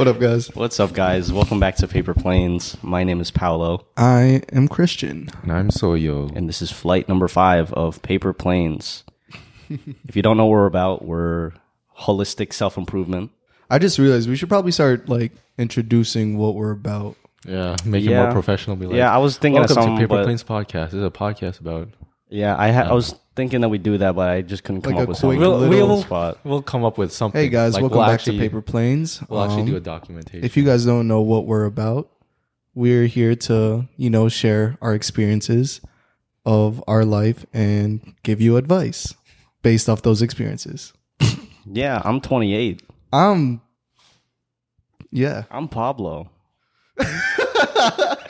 What up, guys? What's up, guys? Welcome back to Paper Planes. My name is Paolo, I am Christian. And I'm Soyo. and this is flight number five of Paper Planes. if you don't know what we're about, we're holistic self improvement. I just realized we should probably start like introducing what we're about. Yeah, make it Yeah. more professional. Be like, Yeah, I was thinking of welcome something, to Paper but- Planes Podcast. This is a podcast about. Yeah, I, ha- I was thinking that we do that, but I just couldn't come Like up a with quick something. little- on the spot. We'll come up with something. Hey guys, Like, welcome we'll back actually- to Paper Planes. We'll actually Um, do a documentation. If you guys don't know what we're about, we're here to, you know, share our experiences of our life and give you advice based off those experiences. Yeah, I'm 28. I'm yeah. I'm Pablo.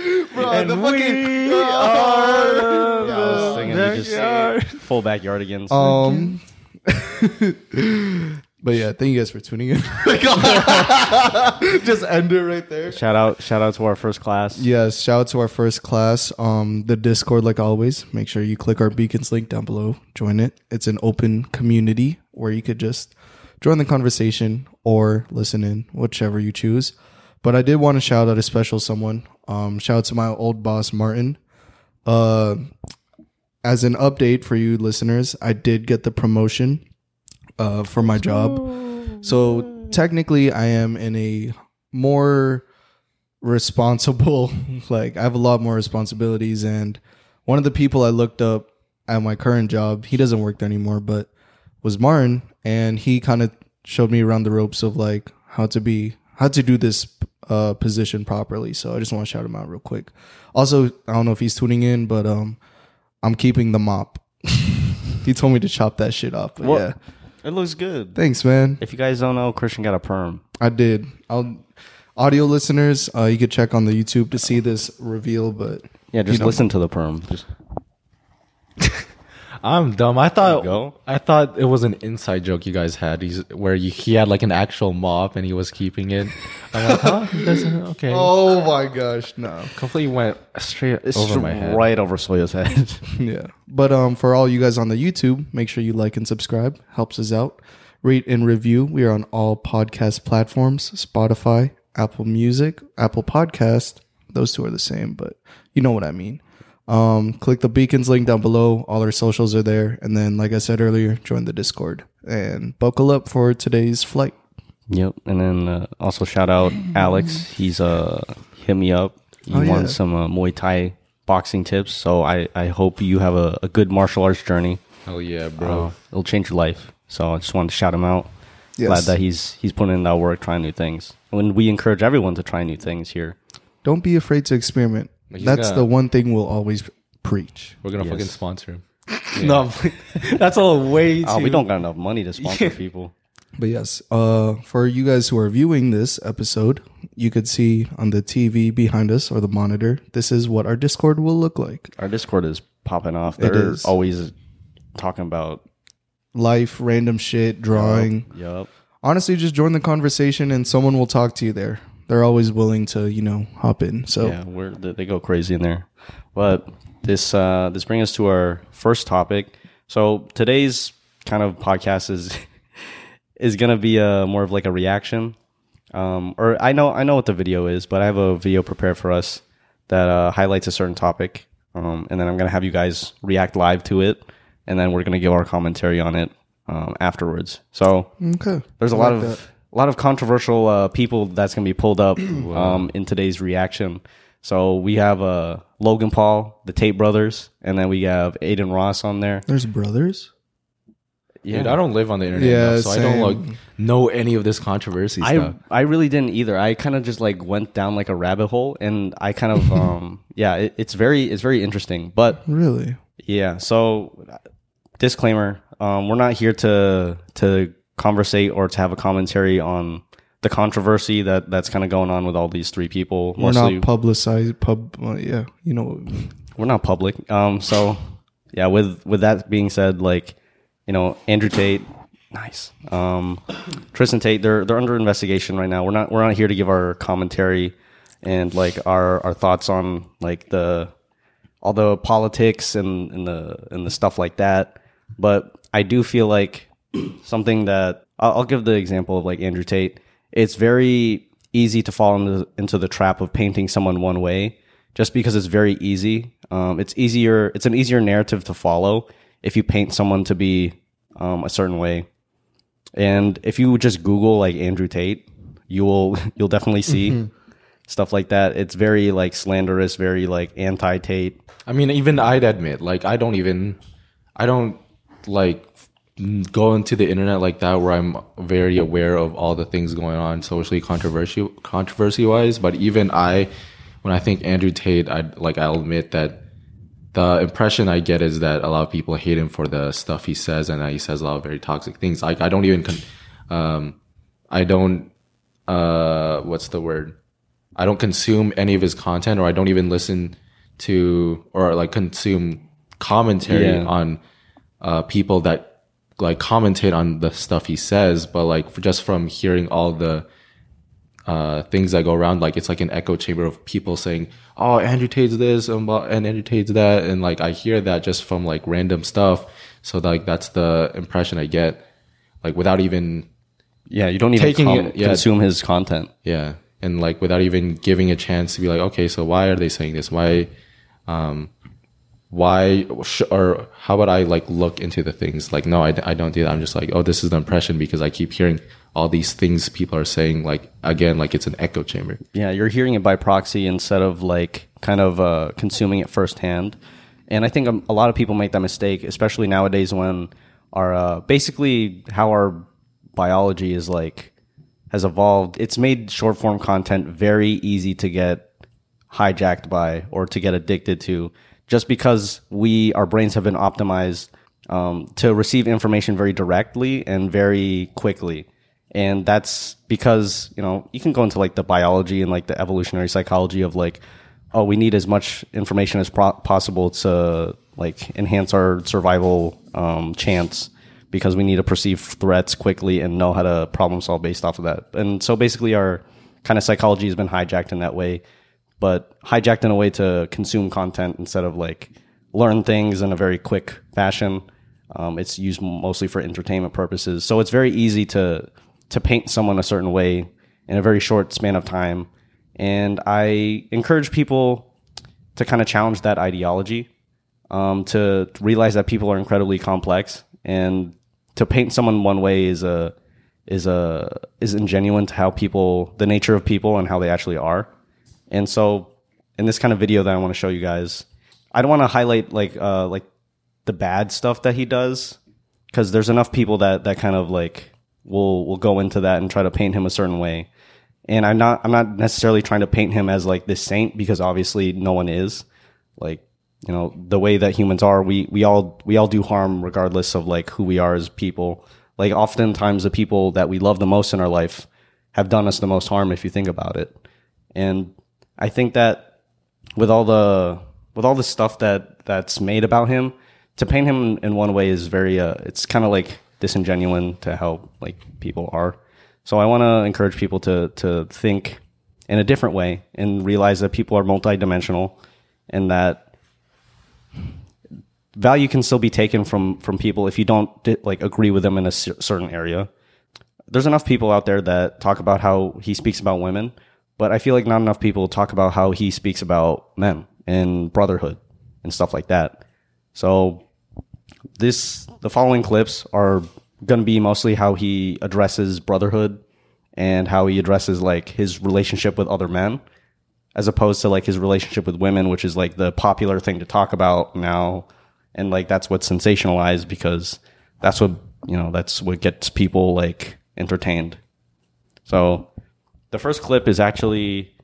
Bro, And we Yeah, I was thinking we just full backyardigans. Um, but yeah, thank you guys for tuning in. Just end it right there. shout out, shout out to our first class. Yes, shout out to our first class. Um, the Discord, like always, make sure you click our beacons link down below. Join it. It's an open community where you could just join the conversation or listen in, whichever you choose. But I did want to shout out a special someone. Um, shout out to my old boss Martin. Uh, as an update for you listeners, I did get the promotion uh, for my job. So technically, I am in a more responsible, like, I have a lot more responsibilities. And one of the people I looked up at my current job, he doesn't work there anymore, but was Martin. And he kind of showed me around the ropes of like how to be, how to do this uh, position properly. So I just want to shout him out real quick. Also, I don't know if he's tuning in, but um, I'm keeping the mop. he told me to chop that shit off. But What? yeah. It looks good. Thanks, man. If you guys don't know, Christian got a perm. I did. I'll audio listeners, uh, you could check on the YouTube to see this reveal, but Yeah, just know. listen to the perm. Just I'm dumb. I thought. go. I thought it was an inside joke you guys had. He's where you, he had like an actual mop and he was keeping it. I'm like, huh? Okay. Oh my gosh, no. Completely went straight it's over my head. right over Soya's head. Yeah. But um for all you guys on the YouTube, make sure you like and subscribe. Helps us out. Rate and review. We are on all podcast platforms, Spotify, Apple Music, Apple Podcast. Those two are the same, but you know what I mean. Um, click the beacons link down below. All our socials are there. And then, like I said earlier, join the Discord and buckle up for today's flight. Yep, and then uh, also shout out Alex. He's uh hit me up. He Oh, yeah. wants some uh, Muay Thai boxing tips. So I I hope you have a, a good martial arts journey. Oh yeah, Uh, bro. it'll change your life. So I just wanted to shout him out. Yes. Glad that he's he's putting in that work, trying new things. When we encourage everyone to try new things here. Don't be afraid to experiment. Like, he's That's got- the one thing we'll always preach. We're gonna Yes. fucking sponsor him. No, that's all way too. Oh, we don't got enough money to sponsor people. But yes, uh, for you guys who are viewing this episode, you could see on the TV behind us or the monitor, this is what our Discord will look like. Our Discord is popping off. It They're is. always talking about Life, random shit, drawing. Yep. Honestly, just join the conversation and someone will talk to you there. They're always willing to, you know, hop in. So yeah, we're they go crazy in there. But this uh, this brings us to our first topic. So today's kind of podcast is is gonna be a more of like a reaction. Um, or I know I know what the video is, but I have a video prepared for us that uh, highlights a certain topic. Um, and then I'm gonna have you guys react live to it, and then we're gonna give our commentary on it um, afterwards. So okay. there's a I lot like of that. A lot of controversial uh, people that's gonna be pulled up um, in today's reaction. So we have uh, Logan Paul, the Tate brothers, and then we have Adin Ross on there. There's brothers. Yeah, Dude, I don't live on the internet, Yeah, enough, so I don't same. like know any of this controversy I stuff. I really didn't either. I kind of just like went down like a rabbit hole, and I kind of um yeah, it, it's very it's very interesting. But Really? yeah, so disclaimer: um, we're not here to to conversate or to have a commentary on the controversy that that's kind of going on with all these three people. We're not publicized. Pub. Well, yeah. You know. we're not public. Um, so yeah, with with that being said, like you know, Andrew Tate, nice. Um, Tristan Tate, they're they're under investigation right now. We're not we're not here to give our commentary and like our our thoughts on like the all the politics and and the and the stuff like that. But I do feel like something that I'll, give the example of like Andrew Tate. It's very easy to fall into into the trap of painting someone one way, just because it's very easy. Um, it's easier. It's an easier narrative to follow if you paint someone to be um, a certain way. And if you just Google like Andrew Tate, you will you'll definitely see stuff like that. It's very like slanderous, very like anti Tate. I mean, even I'd admit, like, I don't even, I don't like go into the internet like that where I'm very aware of all the things going on socially controversial, controversy wise. But even I, when I think Andrew Tate, I like I'll admit that the impression I get is that a lot of people hate him for the stuff he says, and that he says a lot of very toxic things. Like I don't even, con- um, I don't, uh, what's the word? I don't consume any of his content, or I don't even listen to or like consume commentary Yeah. on uh, people that like commentate on the stuff he says. But like for, just from hearing all the uh, things that go around, like it's like an echo chamber of people saying, "Oh, Andrew Tate's this and, and Andrew Tate's that," and like I hear that just from like random stuff. So like that's the impression I get, like without even Yeah, you don't even com- it- yeah. consume his content. yeah, and like without even giving a chance to be like, okay, so why are they saying this? Why, um, why sh- or how would I like look into the things? Like, no, I, I don't do that. I'm just like, oh, this is the impression because I keep hearing all these things people are saying. Like again, like it's an echo chamber. Yeah, you're hearing it by proxy instead of like kind of uh, consuming it firsthand. And I think um, a lot of people make that mistake, especially nowadays when our uh, basically how our biology is like has evolved. It's made short form content very easy to get hijacked by or to get addicted to, just because we our brains have been optimized um, to receive information very directly and very quickly. And that's because you know you can go into like the biology and like the evolutionary psychology of like oh we need as much information as pro- possible to like enhance our survival um, chance because we need to perceive threats quickly and know how to problem solve based off of that. And so basically our kind of psychology has been hijacked in that way but hijacked in a way to consume content instead of like learn things in a very quick fashion. Um, it's used mostly for entertainment purposes, so it's very easy to to paint someone a certain way in a very short span of time. And I encourage people to kind of challenge that ideology, um, to realize that people are incredibly complex, and to paint someone one way is a is a is ingenuine to how people the nature of people and how they actually are. And so, in this kind of video that I want to show you guys, I don't want to highlight like uh, like the bad stuff that he does because there's enough people that that kind of like will will go into that and try to paint him a certain way. And I'm not I'm not necessarily trying to paint him as like this saint because obviously no one is. Like you know the way that humans are, we we all we all do harm regardless of like who we are as people. Like oftentimes the people that we love the most in our life have done us the most harm if you think about it. And I think that with all the with all the stuff that that's made about him, to paint him in one way is very uh, it's kind of like disingenuine to how like people are. So I want to encourage people to to think in a different way and realize that people are multidimensional and that value can still be taken from from people if you don't like agree with them in a certain area. There's enough people out there that talk about how he speaks about women, but I feel like not enough people talk about how he speaks about men and brotherhood and stuff like that. So this the following clips are going to be mostly how he addresses brotherhood and how he addresses like his relationship with other men as opposed to like his relationship with women which is like the popular thing to talk about now and like that's what's sensationalized because that's what you know that's what gets people like entertained so the first clip is actually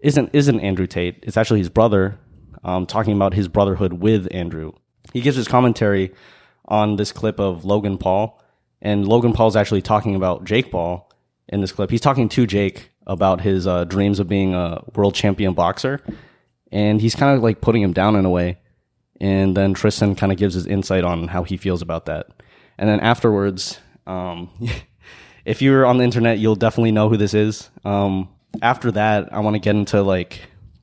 isn't isn't Andrew Tate. It's actually his brother um, talking about his brotherhood with Andrew. He gives his commentary on this clip of Logan Paul, and Logan Paul's actually talking about Jake Paul in this clip. He's talking to Jake about his uh, dreams of being a world champion boxer, and he's kind of like putting him down in a way. And then Tristan kind of gives his insight on how he feels about that. And then afterwards, um, if you're on the internet, you'll definitely know who this is. Um, after that, I want to get into like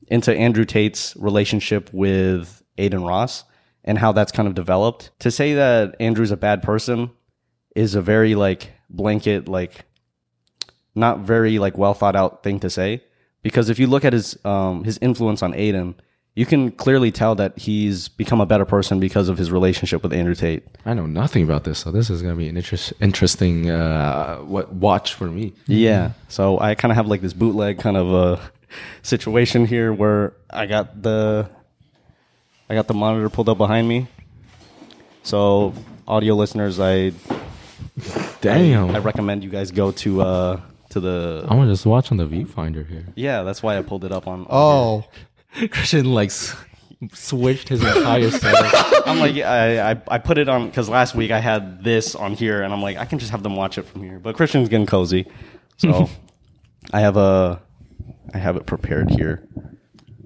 into Andrew Tate's relationship with Adin Ross and how that's kind of developed. To say that Andrew's a bad person is a very like blanket like not very like well thought out thing to say because if you look at his um his influence on Adin, you can clearly tell that he's become a better person because of his relationship with Andrew Tate. I know nothing about this, so this is gonna be an interest, interesting uh, what watch for me. Yeah. So I kind of have like this bootleg kind of a situation here where I got the I got the monitor pulled up behind me. So audio listeners, I Damn, I recommend you guys go to uh to the I'm gonna just watch on the viewfinder here. yeah. That's why I pulled it up on. Oh, Christian like switched his entire setup. I'm like I I, I put it on because last week I had this on here and I'm like I can just have them watch it from here. But Christian's getting cozy, so I have a I have it prepared here.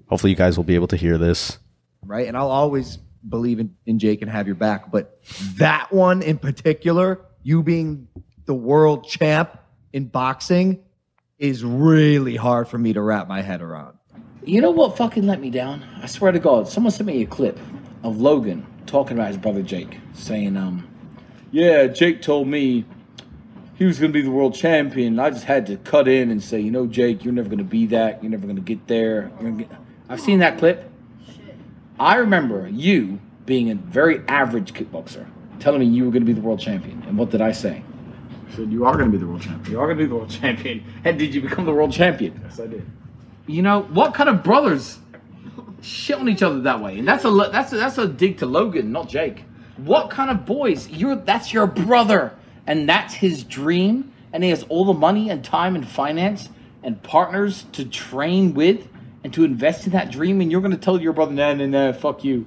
Hopefully you guys will be able to hear this. right? And I'll always believe in, in Jake and have your back. But that one in particular, you being the world champ in boxing, is really hard for me to wrap my head around. You know what fucking let me down? I swear to God, someone sent me a clip of Logan talking about his brother Jake, saying, um, Yeah, Jake told me he was gonna be the world champion. I just had to cut in and say, you know, Jake, you're never gonna be that. You're never gonna get there. Get... I've seen that clip. I remember you being a very average kickboxer, telling me you were gonna be the world champion. And what did I say? I said, You are gonna be the world champion. You are gonna be the world champion. And did you become the world champion? Yes, I did. You know what kind of brothers shit on each other that way? And that's a that's a, that's a dig to Logan, not Jake. What kind of boys? You're that's your brother, and that's his dream, and he has all the money and time and finance and partners to train with and to invest in that dream. And you're going to tell your brother, nah, nah, nah, fuck you.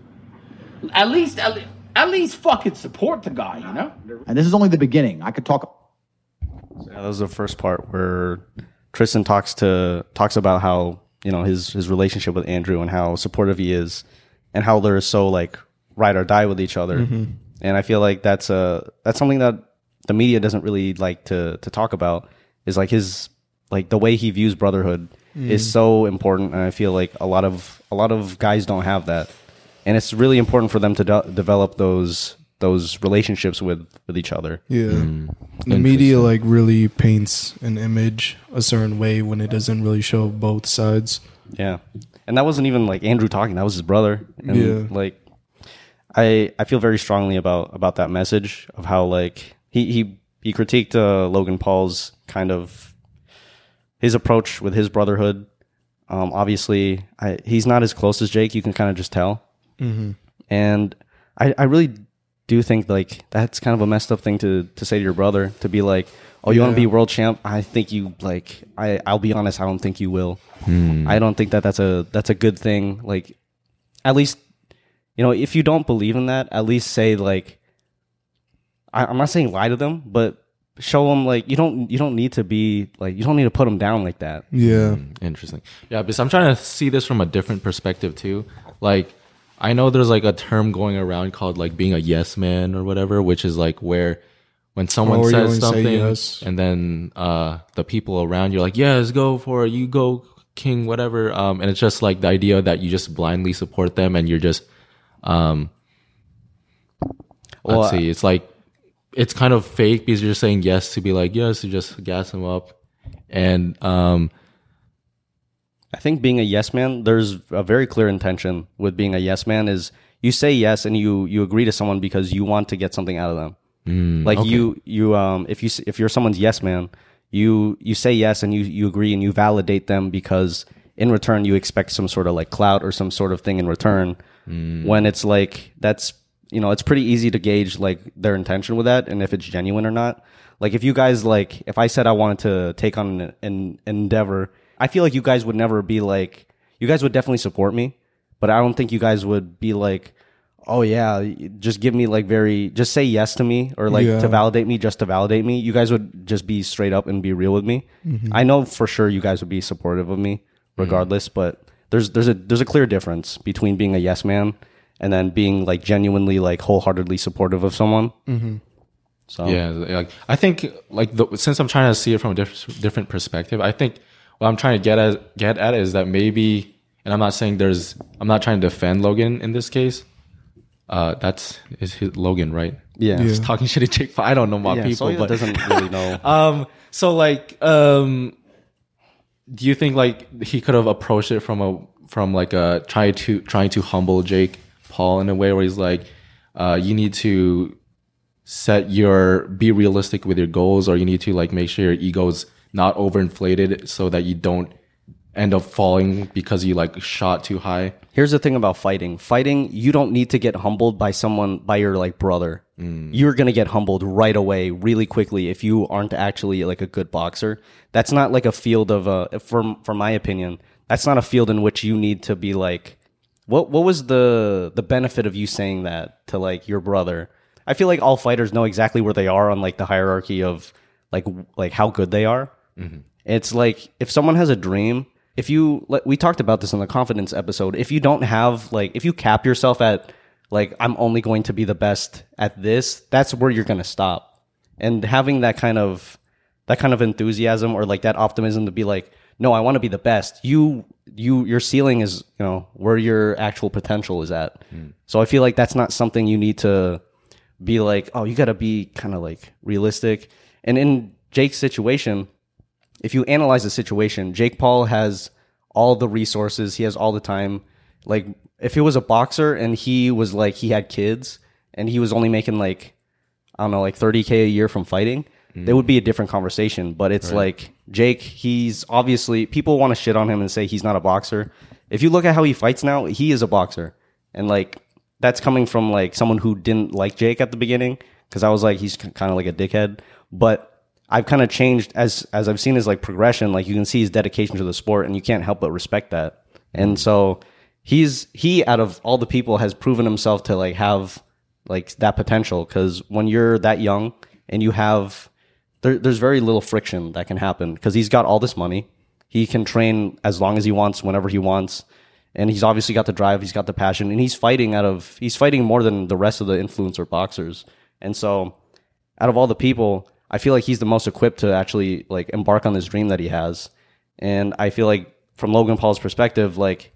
At least, at, at least, fucking support the guy. You know. And this is only the beginning. I could talk Yeah, that was the first part where Tristan talks to talks about how you know his his relationship with Andrew and how supportive he is, and how they're so like ride or die with each other. Mm-hmm. And I feel like that's a that's something that the media doesn't really like to to talk about. Is like his like the way he views brotherhood mm-hmm. is so important, and I feel like a lot of a lot of guys don't have that, and it's really important for them to de- develop those those relationships with with each other. yeah. The media like really paints an image a certain way when it doesn't really show both sides. Yeah, and that wasn't even like Andrew talking; that was his brother. And Yeah. like, I I feel very strongly about about that message of how like he he he critiqued uh, Logan Paul's kind of his approach with his brotherhood. Um, obviously, I, he's not as close as Jake. You can kind of just tell, and I I really do think like that's kind of a messed up thing to to say to your brother to be like. Oh, you want to be world champ? I think you like. I I'll be honest. I don't think you will. Hmm. I don't think that that's a that's a good thing. Like, at least, you know, if you don't believe in that, at least say like, I, I'm not saying lie to them, but show them like you don't you don't need to be like you don't need to put them down like that. Yeah. Hmm, interesting. Yeah, because I'm trying to see this from a different perspective too. Like, I know there's like a term going around called like being a yes man or whatever, which is like where when someone Oh, says only say something yes. and then uh the people around you are like, yes, go for it, you go king, whatever. Um, and it's just like the idea that you just blindly support them and you're just, um, Well, let's see, it's like it's kind of fake because you're saying yes to be like yes to just gas them up, and um, I think being a yes man, there's a very clear intention with being a yes man is you say yes and you you agree to someone because you want to get something out of them. like you you um if you if you're someone's yes man, you you say yes and you you agree and you validate them because in return you expect some sort of like clout or some sort of thing in return. When it's like that's you know it's pretty easy to gauge like their intention with that and if it's genuine or not. Like if you guys like if I said I wanted to take on an, an endeavor, I feel like you guys would never be like you guys would definitely support me, but I don't think you guys would be like oh yeah, just give me like very just say yes to me or like Yeah. to validate me just to validate me. You guys would just be straight up and be real with me. I know for sure you guys would be supportive of me regardless, but there's there's a there's a clear difference between being a yes man and then being like genuinely like wholeheartedly supportive of someone. Mm-hmm. So Yeah, like I think like the, since I'm trying to see it from a different different perspective, I think what I'm trying to get at get at is that maybe, and I'm not saying there's, I'm not trying to defend Logan in this case, Uh, that's is his Logan, right? Yeah. He's talking shit to Jake Paul. I don't know my Yeah, people, Soya but doesn't really know. um, so like, um, do you think like he could have approached it from a from like a trying to trying to humble Jake Paul in a way where he's like, uh, you need to set your be realistic with your goals, or you need to like make sure your ego's not overinflated so that you don't end up falling because you like shot too high. Here's the thing about fighting. Fighting, you don't need to get humbled by someone, by your like brother. You're gonna get humbled right away, really quickly, if you aren't actually like a good boxer. That's not like a field of uh, from from my opinion. That's not a field in which you need to be like. What what was the the benefit of you saying that to like your brother? I feel like all fighters know exactly where they are on like the hierarchy of like like how good they are. Mm-hmm. It's like if someone has a dream, if you like, we talked about this in the confidence episode. If you don't have like if you cap yourself at like I'm only going to be the best at this, that's where you're going to stop. And having that kind of that kind of enthusiasm or like that optimism to be like, no, I want to be the best. You you your ceiling is, you know, where your actual potential is at. Hmm. So I feel like that's not something you need to be like, oh, you got to be kind of like realistic. And in Jake's situation, if you analyze the situation, Jake Paul has all the resources, he has all the time. Like if he was a boxer and he was like he had kids and he was only making like I don't know, like 30k a year from fighting, there would be a different conversation, but it's like Jake, he's obviously people want to shit on him and say he's not a boxer. If you look at how he fights now, he is a boxer. And like that's coming from like someone who didn't like Jake at the beginning because I was like he's kind of like a dickhead, but I've kind of changed as as I've seen his like progression. Like you can see his dedication to the sport, and you can't help but respect that. And so he's he out of all the people has proven himself to like have like that potential because when you're that young and you have there, there's very little friction that can happen because he's got all this money. He can train as long as he wants, whenever he wants, and he's obviously got the drive. He's got the passion, and he's fighting out of he's fighting more than the rest of the influencer boxers. And so, out of all the people, I feel like he's the most equipped to actually like embark on this dream that he has. And I feel like from Logan Paul's perspective, like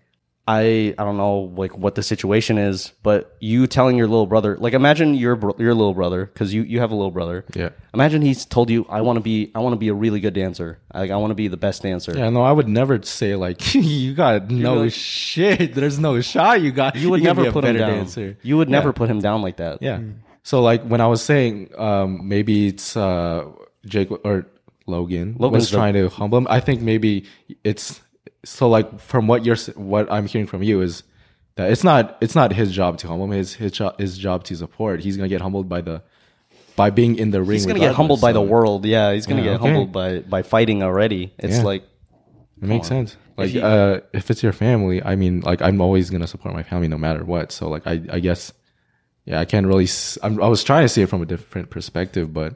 I I don't know like what the situation is, but you telling your little brother, like imagine your bro- your little brother because you you have a little brother. Yeah. Imagine he's told you, I want to be I want to be a really good dancer. Like I want to be the best dancer. Yeah, no, I would never say like you got no like- shit. There's no shot. You got. You would can be never put him down. dancer. You would never put him down like that. Yeah. Mm. So like when I was saying, um, maybe it's uh, Jake or Logan Logan's was trying to humble him. I think maybe it's so like from what you're what I'm hearing from you is that it's not it's not his job to humble him. His his job his job to support. He's gonna get humbled by the by being in the ring. He's gonna get humbled by the world. Yeah, he's gonna Yeah, get okay. humbled by by fighting already. It's Yeah. like It makes sense. Like you- uh, if it's your family, I mean, like I'm always gonna support my family no matter what. So like I I guess yeah, I can't really. s- I'm, I was trying to see it from a different perspective, but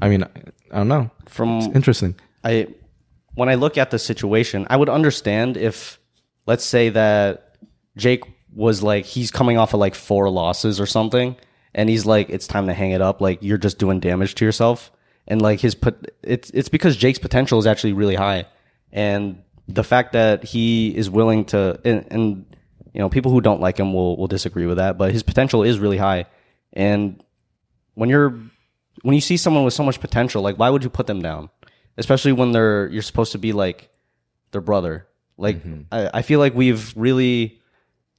I mean, I don't know. from Interesting. I when I look at the situation, I would understand if let's say that Jake was like he's coming off of like four losses or something and he's like it's time to hang it up like you're just doing damage to yourself and like his put it's it's because Jake's potential is actually really high and the fact that he is willing to and, and you know people who don't like him will will disagree with that but his potential is really high and when you're when you see someone with so much potential, like why would you put them down? Especially when they're you're supposed to be like their brother. Like I, I feel like we've really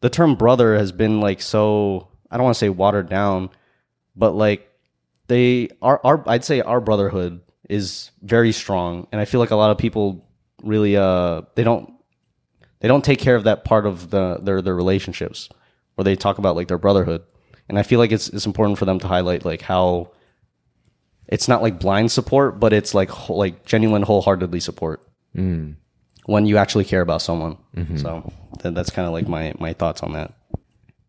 the term brother has been like so I don't want to say watered down, but like they our our I'd say our brotherhood is very strong and I feel like a lot of people really uh they don't they don't take care of that part of the their their relationships where they talk about like their brotherhood. And I feel like it's it's important for them to highlight like how it's not like blind support, but it's like whole, like genuine, wholeheartedly support when you actually care about someone. So th- that's kind of like my my thoughts on that.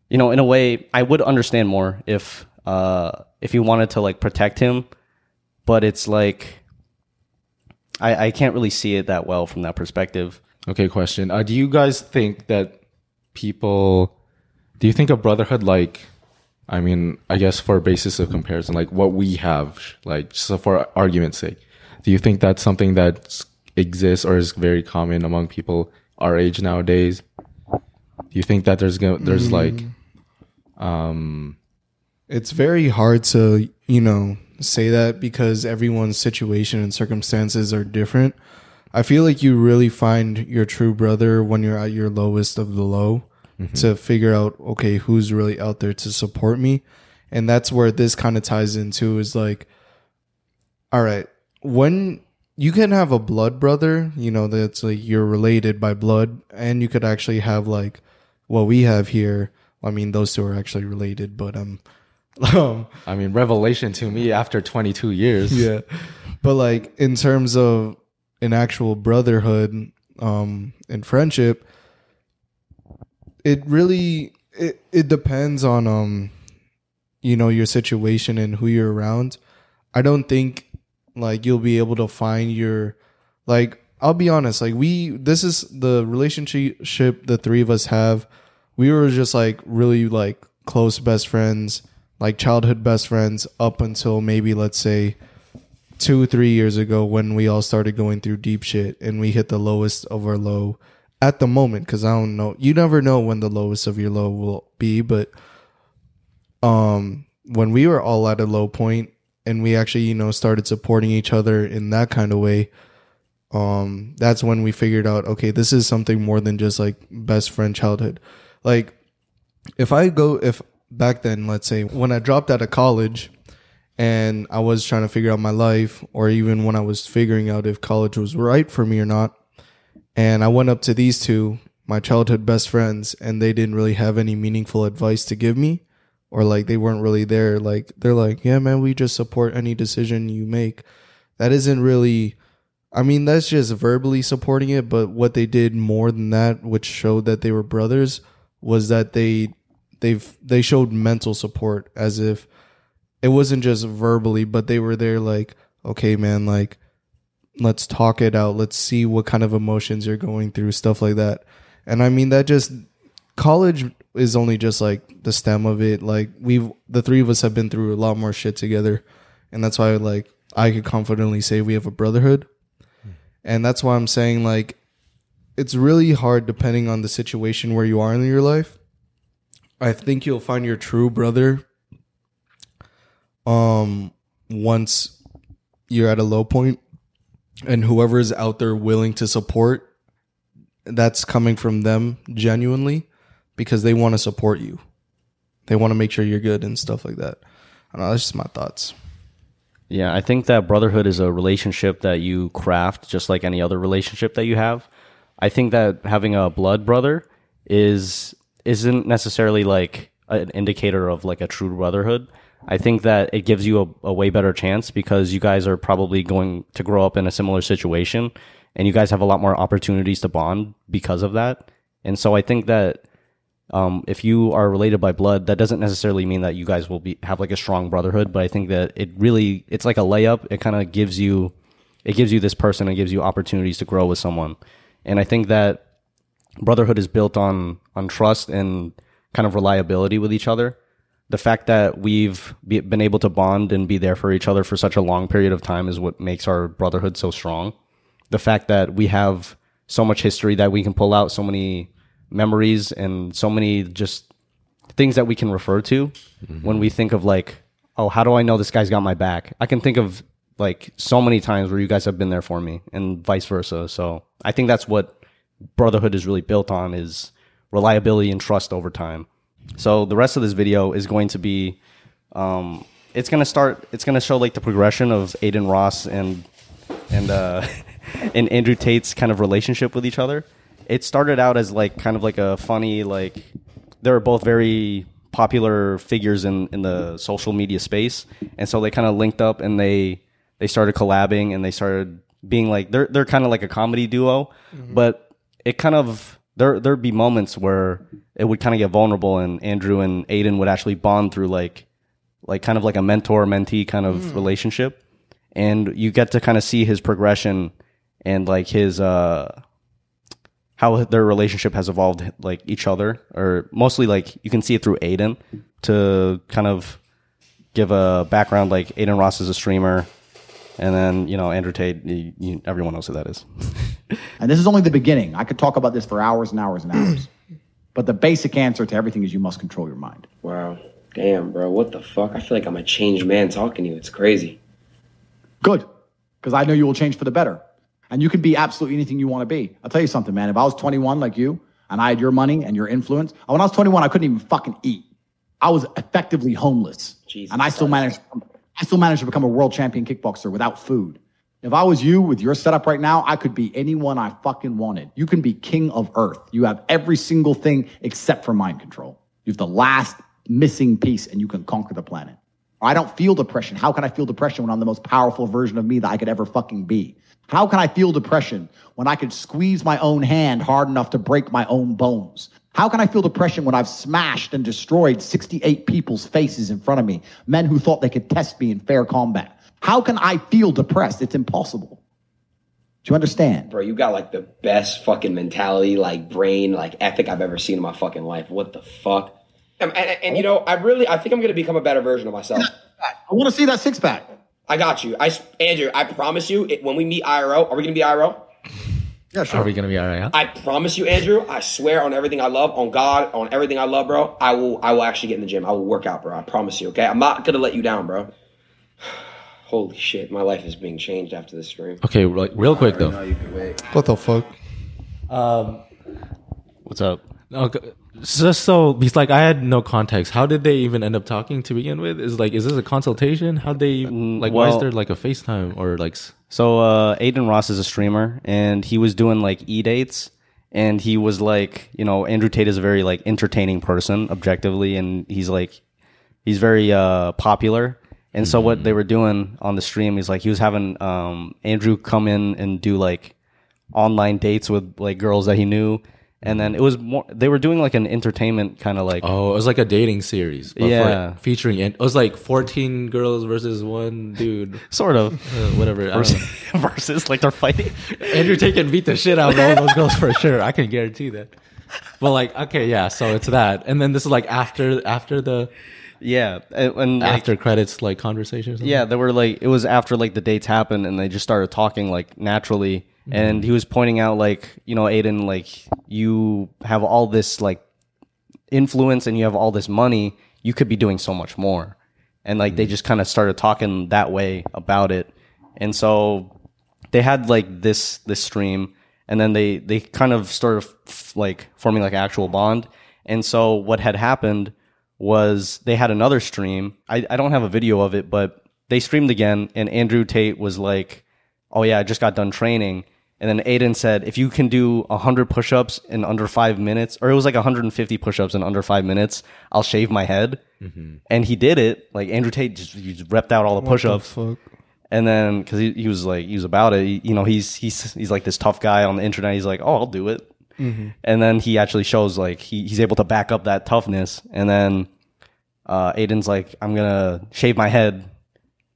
You know, in a way, I would understand more if uh if you wanted to like protect him, but it's like I I can't really see it that well from that perspective. Okay, question. Uh, do you guys think that people? Do you think a brotherhood like? I mean, I guess for a basis of comparison, like what we have, like so for argument's sake, do you think that's something that exists or is very common among people our age nowadays? Do you think that there's gonna there's like Um, It's very hard to, you know, say that because everyone's situation and circumstances are different. I feel like you really find your true brother when you're at your lowest of the low to figure out, okay, who's really out there to support me. And that's where this kind of ties into is like, all right, when you can have a blood brother, you know, that's like you're related by blood, and you could actually have like what we have here. I mean, those two are actually related, but um, um, I mean, revelation to me after 22 years. yeah, but like in terms of an actual brotherhood, um, and friendship, it really it it depends on um, you know, your situation and who you're around. I don't think like you'll be able to find your like I'll be honest, like we this is the relationship the three of us have. We were just like really like close best friends, like childhood best friends up until maybe let's say 2 3 years ago when we all started going through deep shit and we hit the lowest of our low at the moment cuz I don't know. You never know when the lowest of your low will be, but um when we were all at a low point and we actually you know started supporting each other in that kind of way um that's when we figured out okay this is something more than just like best friend childhood like if i go if back then let's say when i dropped out of college and i was trying to figure out my life or even when i was figuring out if college was right for me or not. And i went up to these two my childhood best friends and they didn't really have any meaningful advice to give me or like they weren't really there. Like they're like yeah man we just support any decision you make. That isn't really i mean that's just verbally supporting it but what they did more than that which showed that they were brothers was that they they've they showed mental support as if it wasn't just verbally but they were there like okay man like let's talk it out. Let's see what kind of emotions you're going through stuff like that. And i mean that just college is only just like the stem of it. Like we've the three of us have been through a lot more shit together. And that's why like i could confidently say we have a brotherhood. Hmm. And that's why i'm saying like it's really hard depending on the situation where you are in your life. I think you'll find your true brother um once you're at a low point and whoever is out there willing to support that's coming from them genuinely because they want to support you they want to make sure you're good and stuff like that i know that's just my thoughts Yeah, I think that brotherhood is a relationship that you craft just like any other relationship that you have. I think that having a blood brother is isn't necessarily like an indicator of like a true brotherhood. I think that it gives you a, a way better chance because you guys are probably going to grow up in a similar situation and you guys have a lot more opportunities to bond because of that. And so I think that um, if you are related by blood, that doesn't necessarily mean that you guys will be have like a strong brotherhood. But I think that it really it's like a layup. It kind of gives you it gives you this person. It gives you opportunities to grow with someone. And I think that brotherhood is built on on trust and kind of reliability with each other. The fact that we've be, been able to bond and be there for each other for such a long period of time is what makes our brotherhood so strong. The fact that we have so much history that we can pull out so many memories and so many just things that we can refer to mm-hmm. when we think of like, oh, how do I know this guy's got my back? I can think of like so many times where you guys have been there for me and vice versa. So I think that's what brotherhood is really built on is reliability and trust over time. So the rest of this video is going to be, um, it's gonna start. It's gonna show like the progression of Adin Ross and and uh, and Andrew Tate's kind of relationship with each other. It started out as like kind of like a funny like they were both very popular figures in in the social media space, and so they kind of linked up and they they started collabing and they started being like they're they're kind of like a comedy duo, but it kind of there there'd be moments where it would kind of get vulnerable and Andrew and Adin would actually bond through like like kind of like a mentor mentee kind of relationship. And you get to kind of see his progression and like his uh how their relationship has evolved like each other or mostly like you can see it through Adin to kind of give a background like Adin Ross is a streamer and then you know Andrew Tate you, you, everyone knows who that is And this is only the beginning. I could talk about this for hours and hours and hours. But the basic answer to everything is you must control your mind. Wow. Damn, bro. What the fuck? I feel like I'm a changed man talking to you. It's crazy. Good. Because I know you will change for the better. And you can be absolutely anything you want to be. I'll tell you something, man. If I was 21 like you and I had your money and your influence, when I was 21, I couldn't even fucking eat. I was effectively homeless. Jesus and I still Christ. managed I still managed to become a world champion kickboxer without food. If I was you with your setup right now, I could be anyone I fucking wanted. You can be king of earth. You have every single thing except for mind control. You have the last missing piece and you can conquer the planet. I don't feel depression. How can I feel depression when I'm the most powerful version of me that I could ever fucking be? How can I feel depression when I could squeeze my own hand hard enough to break my own bones? How can I feel depression when I've smashed and destroyed 68 people's faces in front of me, men who thought they could test me in fair combat? How can I feel depressed? It's impossible. Do you understand? Bro, you got like the best fucking mentality, like brain, like ethic I've ever seen in my fucking life. What the fuck? And, and, and, you know, I really, I think I'm gonna become a better version of myself. I want to see that six pack. I got you. I, Andrew, I promise you, it, when we meet IRO, are we gonna be IRL? Yeah, Are we gonna be all right? Huh? I promise you, Andrew. I swear on everything I love, on God, on everything I love, bro. I will, I will actually get in the gym. I will work out, bro. I promise you. Okay, I'm not gonna let you down, bro. Holy shit, my life is being changed after this stream. Okay, like real quick though. What the fuck? Um, What's up? Okay, just so because like I had no context. How did they even end up talking to begin with? Is like is this a consultation? How they like? why is there like a FaceTime or like? So uh Adin Ross is a streamer and he was doing like e dates and he was like, you know, Andrew Tate is a very like entertaining person objectively and he's like he's very uh popular. And so what they were doing on the stream is like he was having um Andrew come in and do like online dates with like girls that he knew and then it was more they were doing like an entertainment kind of like Oh, it was like a dating series. Yeah. for, featuring it was like fourteen girls versus one dude. sort of Uh, whatever. Know. versus like they're fighting. Andrew Tate can beat the shit out of all those girls for sure. I can guarantee that. But like, okay, yeah. So it's that, and then this is like after after the Yeah, and, and like, after credits like conversations Yeah, they were like it was after like the dates happened and they just started talking like naturally and he was pointing out like, you know, Adin, like you have all this like influence and you have all this money, you could be doing so much more. And like they mm-hmm. just kind of started talking that way about it. And so they had like this this stream and then they they kind of started f- like forming like actual bond. And so what had happened was they had another stream. I, I don't have a video of it, but they streamed again and Andrew Tate was like, Oh yeah, I just got done training. And then Adin said, if you can do 100 push ups in under five minutes, or it was like 150 push ups in under five minutes, I'll shave my head. And he did it. Like Andrew Tate just, he just repped out all the push What the ups. And then, because he, he was like, he was about it. He- you know, he's he's he's like this tough guy on the internet. He's like, oh, I'll do it. And then he actually shows like he, he's able to back up that toughness. And then uh, Adin's like, I'm gonna shave my head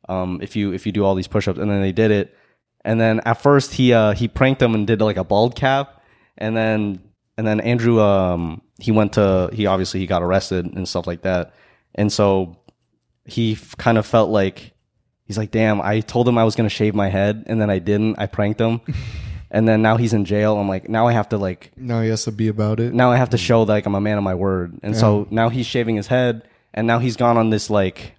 um, if you if you do all these push-ups. And then they did it. And then at first he uh, he pranked him and did like a bald cap. And then and then Andrew um, he went to he obviously he got arrested and stuff like that. And so he f- kind of felt like he's like, damn, I told him I was gonna shave my head and then I didn't. I pranked him. and then now he's in jail. I'm like, now I have to like Now he has to be about it. now I have to show like I'm a man of my word. And so now he's shaving his head and now he's gone on this like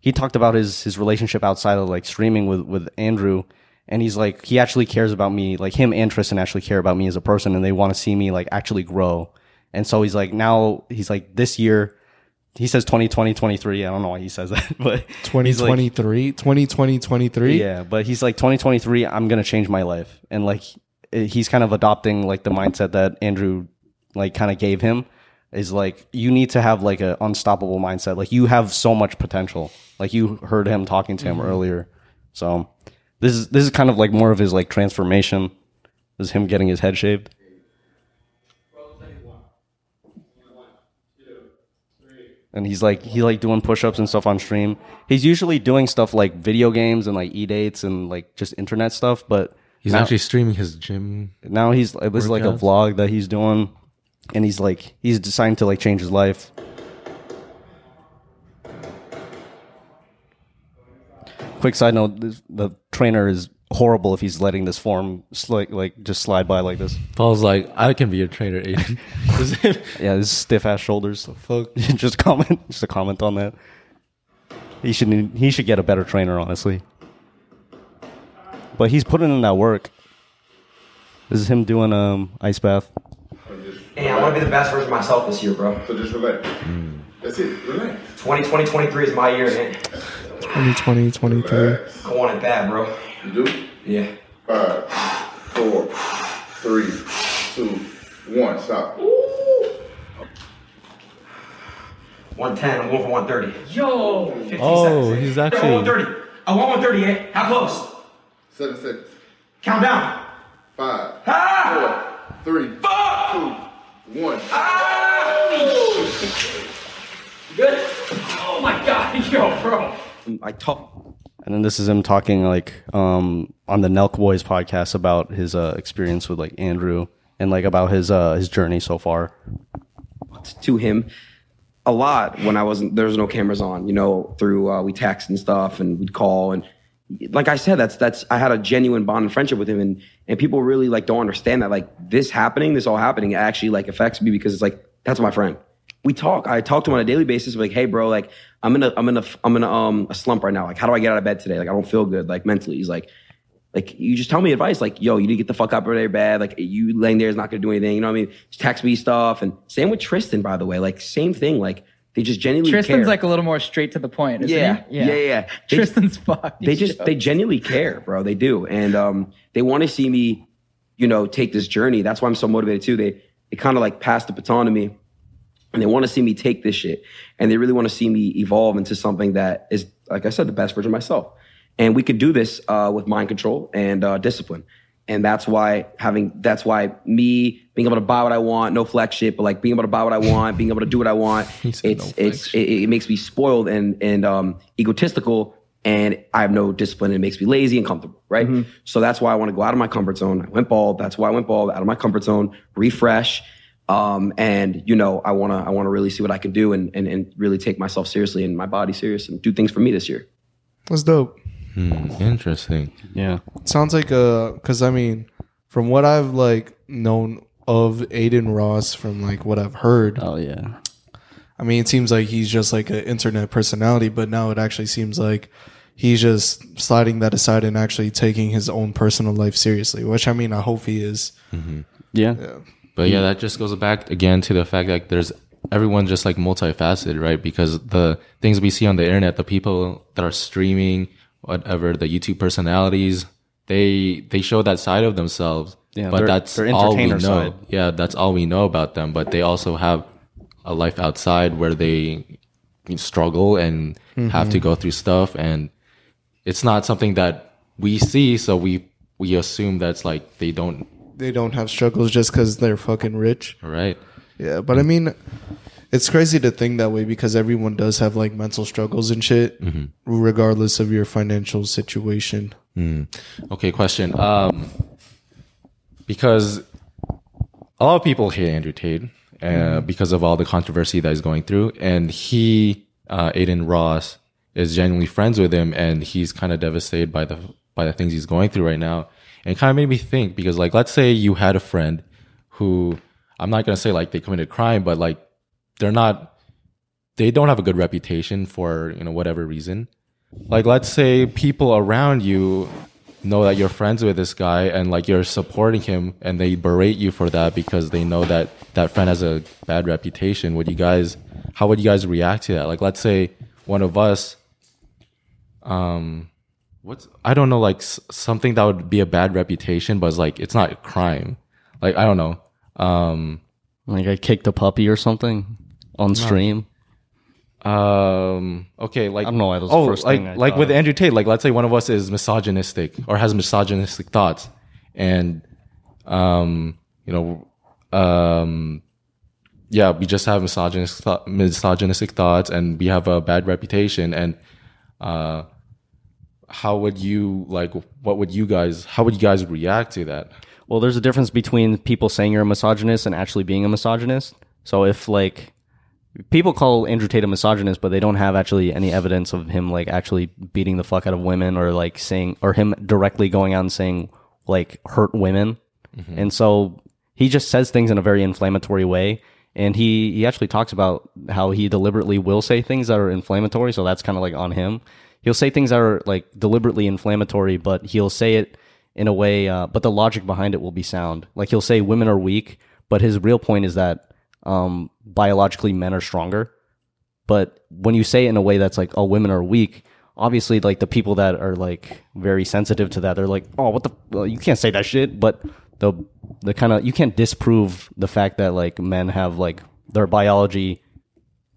he talked about his his relationship outside of like streaming with with Andrew and he's like he actually cares about me like him and Tristan actually care about me as a person and they want to see me like actually grow. And so he's like now he's like this year he says 2020 23 I don't know why he says that but he's like- 2023, 2020, 23. yeah, but he's like 2023. I'm gonna change my life, and like he's kind of adopting like the mindset that Andrew like kind of gave him. Is like you need to have like an unstoppable mindset. Like you have so much potential. Like you heard him talking to him mm-hmm. earlier. So this is this is kind of like more of his like transformation. This Is him getting his head shaved. and he's like he like doing push-ups and stuff on stream. He's usually doing stuff like video games and like e-dates and like just internet stuff, but he's now, actually streaming his gym. now he's like this is like a vlog that he's doing and he's like he's deciding to like change his life. Quick side note, this, the trainer is horrible if he's letting this form like like just slide by like this. Paul's like, I can be a trainer, Adin. Yeah, his stiff ass shoulders. fuck. just comment, just a comment on that. He should he should get a better trainer, honestly. But he's putting in that work. This is him doing um ice bath. Hey, I want to be the best version of myself this year, bro. So just relax. That's it. Relax. 2020, 23 is my year, man. 2020, 23. Relax. I want it bad, bro. You do? Yeah. Five, four, three, two, one. Stop. 110, I'm going for 130. Yo! 15 Oh, seconds. he's Yeah, actually- 130. I want 130, eh? How close? Seven seconds. Count down. Five, Ah! four, three, two, one. Good? Oh my god, yo, bro. I talk. And then this is him talking like um on the Nelk Boys podcast about his uh experience with like Andrew and like about his uh his journey so far. to him a lot when I wasn't there's was no cameras on, you know, through uh, we text and stuff and we'd call and like I said, that's that's I had a genuine bond and friendship with him and and people really like don't understand that like this happening, this all happening it actually like affects me because it's like that's my friend. We talk. I talk to him on a daily basis. Like, hey, bro, like I'm in a I'm in a I'm in a um a slump right now. Like, how do I get out of bed today? Like, I don't feel good. Like mentally, he's like, like you just tell me advice like yo you need to get the fuck up out of your bed like you laying there is not gonna do anything you know what i mean just text me stuff and same with tristan by the way like same thing like they just genuinely Tristan's care. like a little more straight to the point. Isn't yeah, yeah yeah yeah They- Tristan's fucked. they just they genuinely care bro they do and um they want to see me you know take this journey that's why i'm so motivated too they they kind of like pass the baton to me and they want to see me take this shit and they really want to see me evolve into something that is like i said the best version of myself and we could do this uh, with mind control and uh, discipline and that's why having that's why me being able to buy what i want no flex shit but like being able to buy what i want being able to do what i want it's no it's it, it makes me spoiled and and um egotistical and I have no discipline. It makes me lazy and comfortable, right? So that's why I want to go out of my comfort zone. I went bald. That's why I went bald out of my comfort zone, refresh. Um, and you know, I want to, I want to really see what I can do and, and, and really take myself seriously and my body serious and do things for me this year. That's dope. Hmm, interesting. Yeah. Sounds like a because I mean, from what I've like known of Adin Ross, from like what I've heard, Oh yeah. I mean, it seems like he's just like an internet personality, but now it actually seems like he's just sliding that aside and actually taking his own personal life seriously. Which I mean, I hope he is. mm-hmm Yeah. But yeah, that just goes back again to the fact that there's everyone's just like multifaceted, right? Because the things we see on the internet, the people that are streaming, whatever, the YouTube personalities, they they show that side of themselves. Yeah, but they're- that's they're all we know. side. Yeah, that's all we know about them. But they also have a life outside where they struggle and have to mm-hmm. go through stuff, and it's not something that we see. So we we assume that's like they don't, They don't have struggles just because they're fucking rich. right? Yeah, but I mean, it's crazy to think that way because everyone does have like mental struggles and shit, regardless of your financial situation. Okay, question. Um, because a lot of people hate Andrew Tate uh, because of all the controversy that he's going through, and he, uh, Adin Ross, is genuinely friends with him, and he's kind of devastated by the by the things he's going through right now, and it kind of made me think because, like, let's say you had a friend who I'm not gonna say like they committed crime, but like they're not, they don't have a good reputation for you know whatever reason. Like, let's say people around you know that you're friends with this guy and like you're supporting him and they berate you for that because they know that that friend has a bad reputation would you guys how would you guys react to that like let's say one of us um what's i don't know like s- something that would be a bad reputation but it's like it's not a crime like i don't know um Like I kicked a puppy or something on stream. Um. Okay. Like I don't know why that was the oh, first like thing I like thought with of. Andrew Tate. Like, let's say one of us is misogynistic or has misogynistic thoughts, and um, you know, um, yeah, we just have misogynistic thought, misogynistic thoughts, and we have a bad reputation. And uh, how would you like? What would you guys? How would you guys react to that? Well, there's a difference between people saying you're a misogynist and actually being a misogynist. So if like people call Andrew Tate a misogynist, but they don't have actually any evidence of him like actually beating the fuck out of women or like saying or him directly going out and saying like hurt women. Mm-hmm. And so he just says things in a very inflammatory way. And he, he actually talks about how he deliberately will say things that are inflammatory. So that's kind of like on him. He'll say things that are like deliberately inflammatory, but he'll say it in a way, uh, but the logic behind it will be sound. Like he'll say women are weak, but his real point is that um, biologically men are stronger. But when you say it in a way that's like, oh, women are weak, obviously, like the people that are like very sensitive to that, they're like, oh, what the, well, you can't say that shit. But the the kind of you can't disprove the fact that like men have like their biology,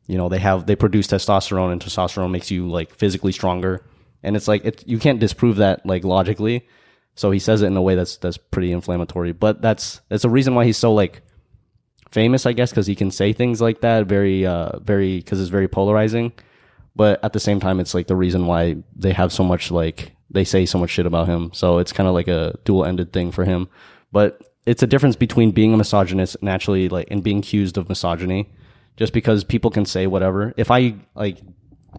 you know, they have they produce testosterone, and testosterone makes you like physically stronger, and it's like it you can't disprove that like logically. So he says it in a way that's that's pretty inflammatory, but that's that's a reason why he's so like famous, I guess, because he can say things like that very, uh, very, because it's very polarizing. But at the same time, it's like the reason why they have so much, like, they say so much shit about him. So it's kind of like a dual ended thing for him. But it's a difference between being a misogynist and actually, like, and being accused of misogyny. Just because people can say whatever. If I, like,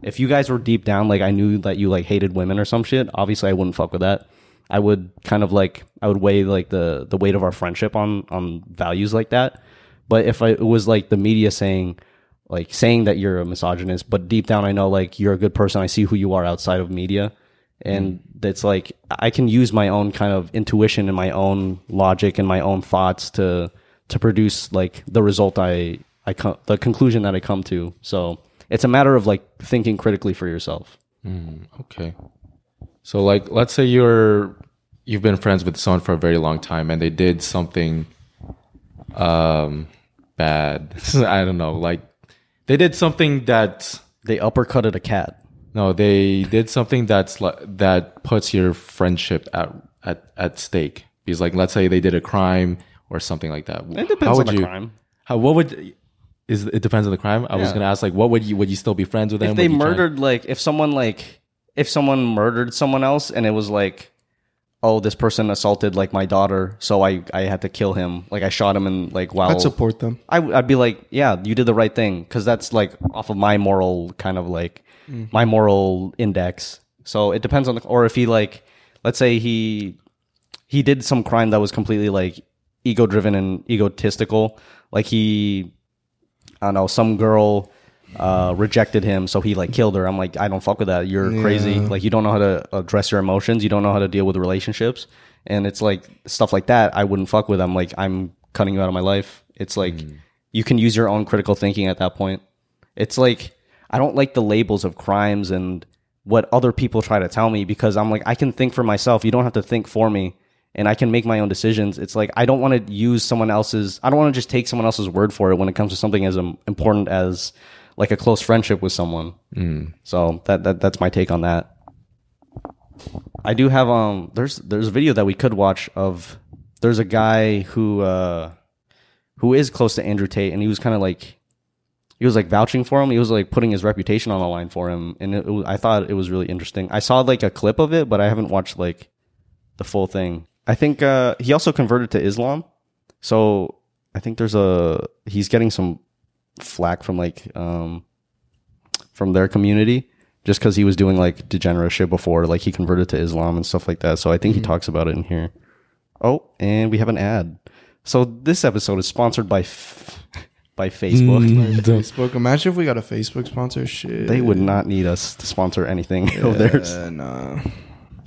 if you guys were deep down, like, I knew that you, like, hated women or some shit, obviously I wouldn't fuck with that. I would kind of like I would weigh like the the weight of our friendship on on values like that. But if I, it was like the media saying like saying that you're a misogynist, but deep down I know like you're a good person. I see who you are outside of media, and mm. that's like I can use my own kind of intuition and my own logic and my own thoughts to to produce like the result I I come the conclusion that I come to. So it's a matter of like thinking critically for yourself. Okay. So like let's say you're you've been friends with someone for a very long time and they did something um bad. I don't know, like they did something that They uppercutted a cat. no, they did something that's like that puts your friendship at at at stake. Because like let's say they did a crime or something like that. It depends How on would the you, crime. How what would is it depends on the crime? I was Yeah. gonna ask like what would you would you still be friends with them? if they Would you try- murdered like if someone like if someone murdered someone else and it was like oh this person assaulted like my daughter so i i had to kill him like i shot him and like wow I'd support them. I, would be like yeah you did the right thing because that's like off of my moral kind of like mm-hmm. my moral index so it depends on the or if he like let's say he he did some crime that was completely like ego driven and egotistical like he I don't know, some girl uh, rejected him, so he like killed her. I'm like, I don't fuck with that. You're crazy. Like you don't know how to address your emotions. You don't know how to deal with relationships, and it's like stuff like that. I wouldn't fuck with. I'm like, I'm cutting you out of my life. It's like you can use your own critical thinking at that point. It's like I don't like the labels of crimes and what other people try to tell me because I'm like I can think for myself. You don't have to think for me and I can make my own decisions. It's like I don't want to use someone else's. I don't want to just take someone else's word for it when it comes to something as important as like a close friendship with someone. So that, that that's my take on that. I do have um. There's there's a video that we could watch of. There's a guy who uh, who is close to Andrew Tate, and he was kind of like he was like vouching for him. He was like putting his reputation on the line for him, and it, it was, I thought it was really interesting. I saw like a clip of it, but I haven't watched like the full thing. I think uh, he also converted to Islam, so I think there's a he's getting some flack from like um from their community just because he was doing like degenerate shit before, like he converted to Islam and stuff like that. So I think he talks about it in here. Oh, and we have an ad. So this episode is sponsored by f- by Facebook. Facebook. Imagine if we got a Facebook sponsor. Shit. They would not need us to sponsor anything of theirs. Uh, nah.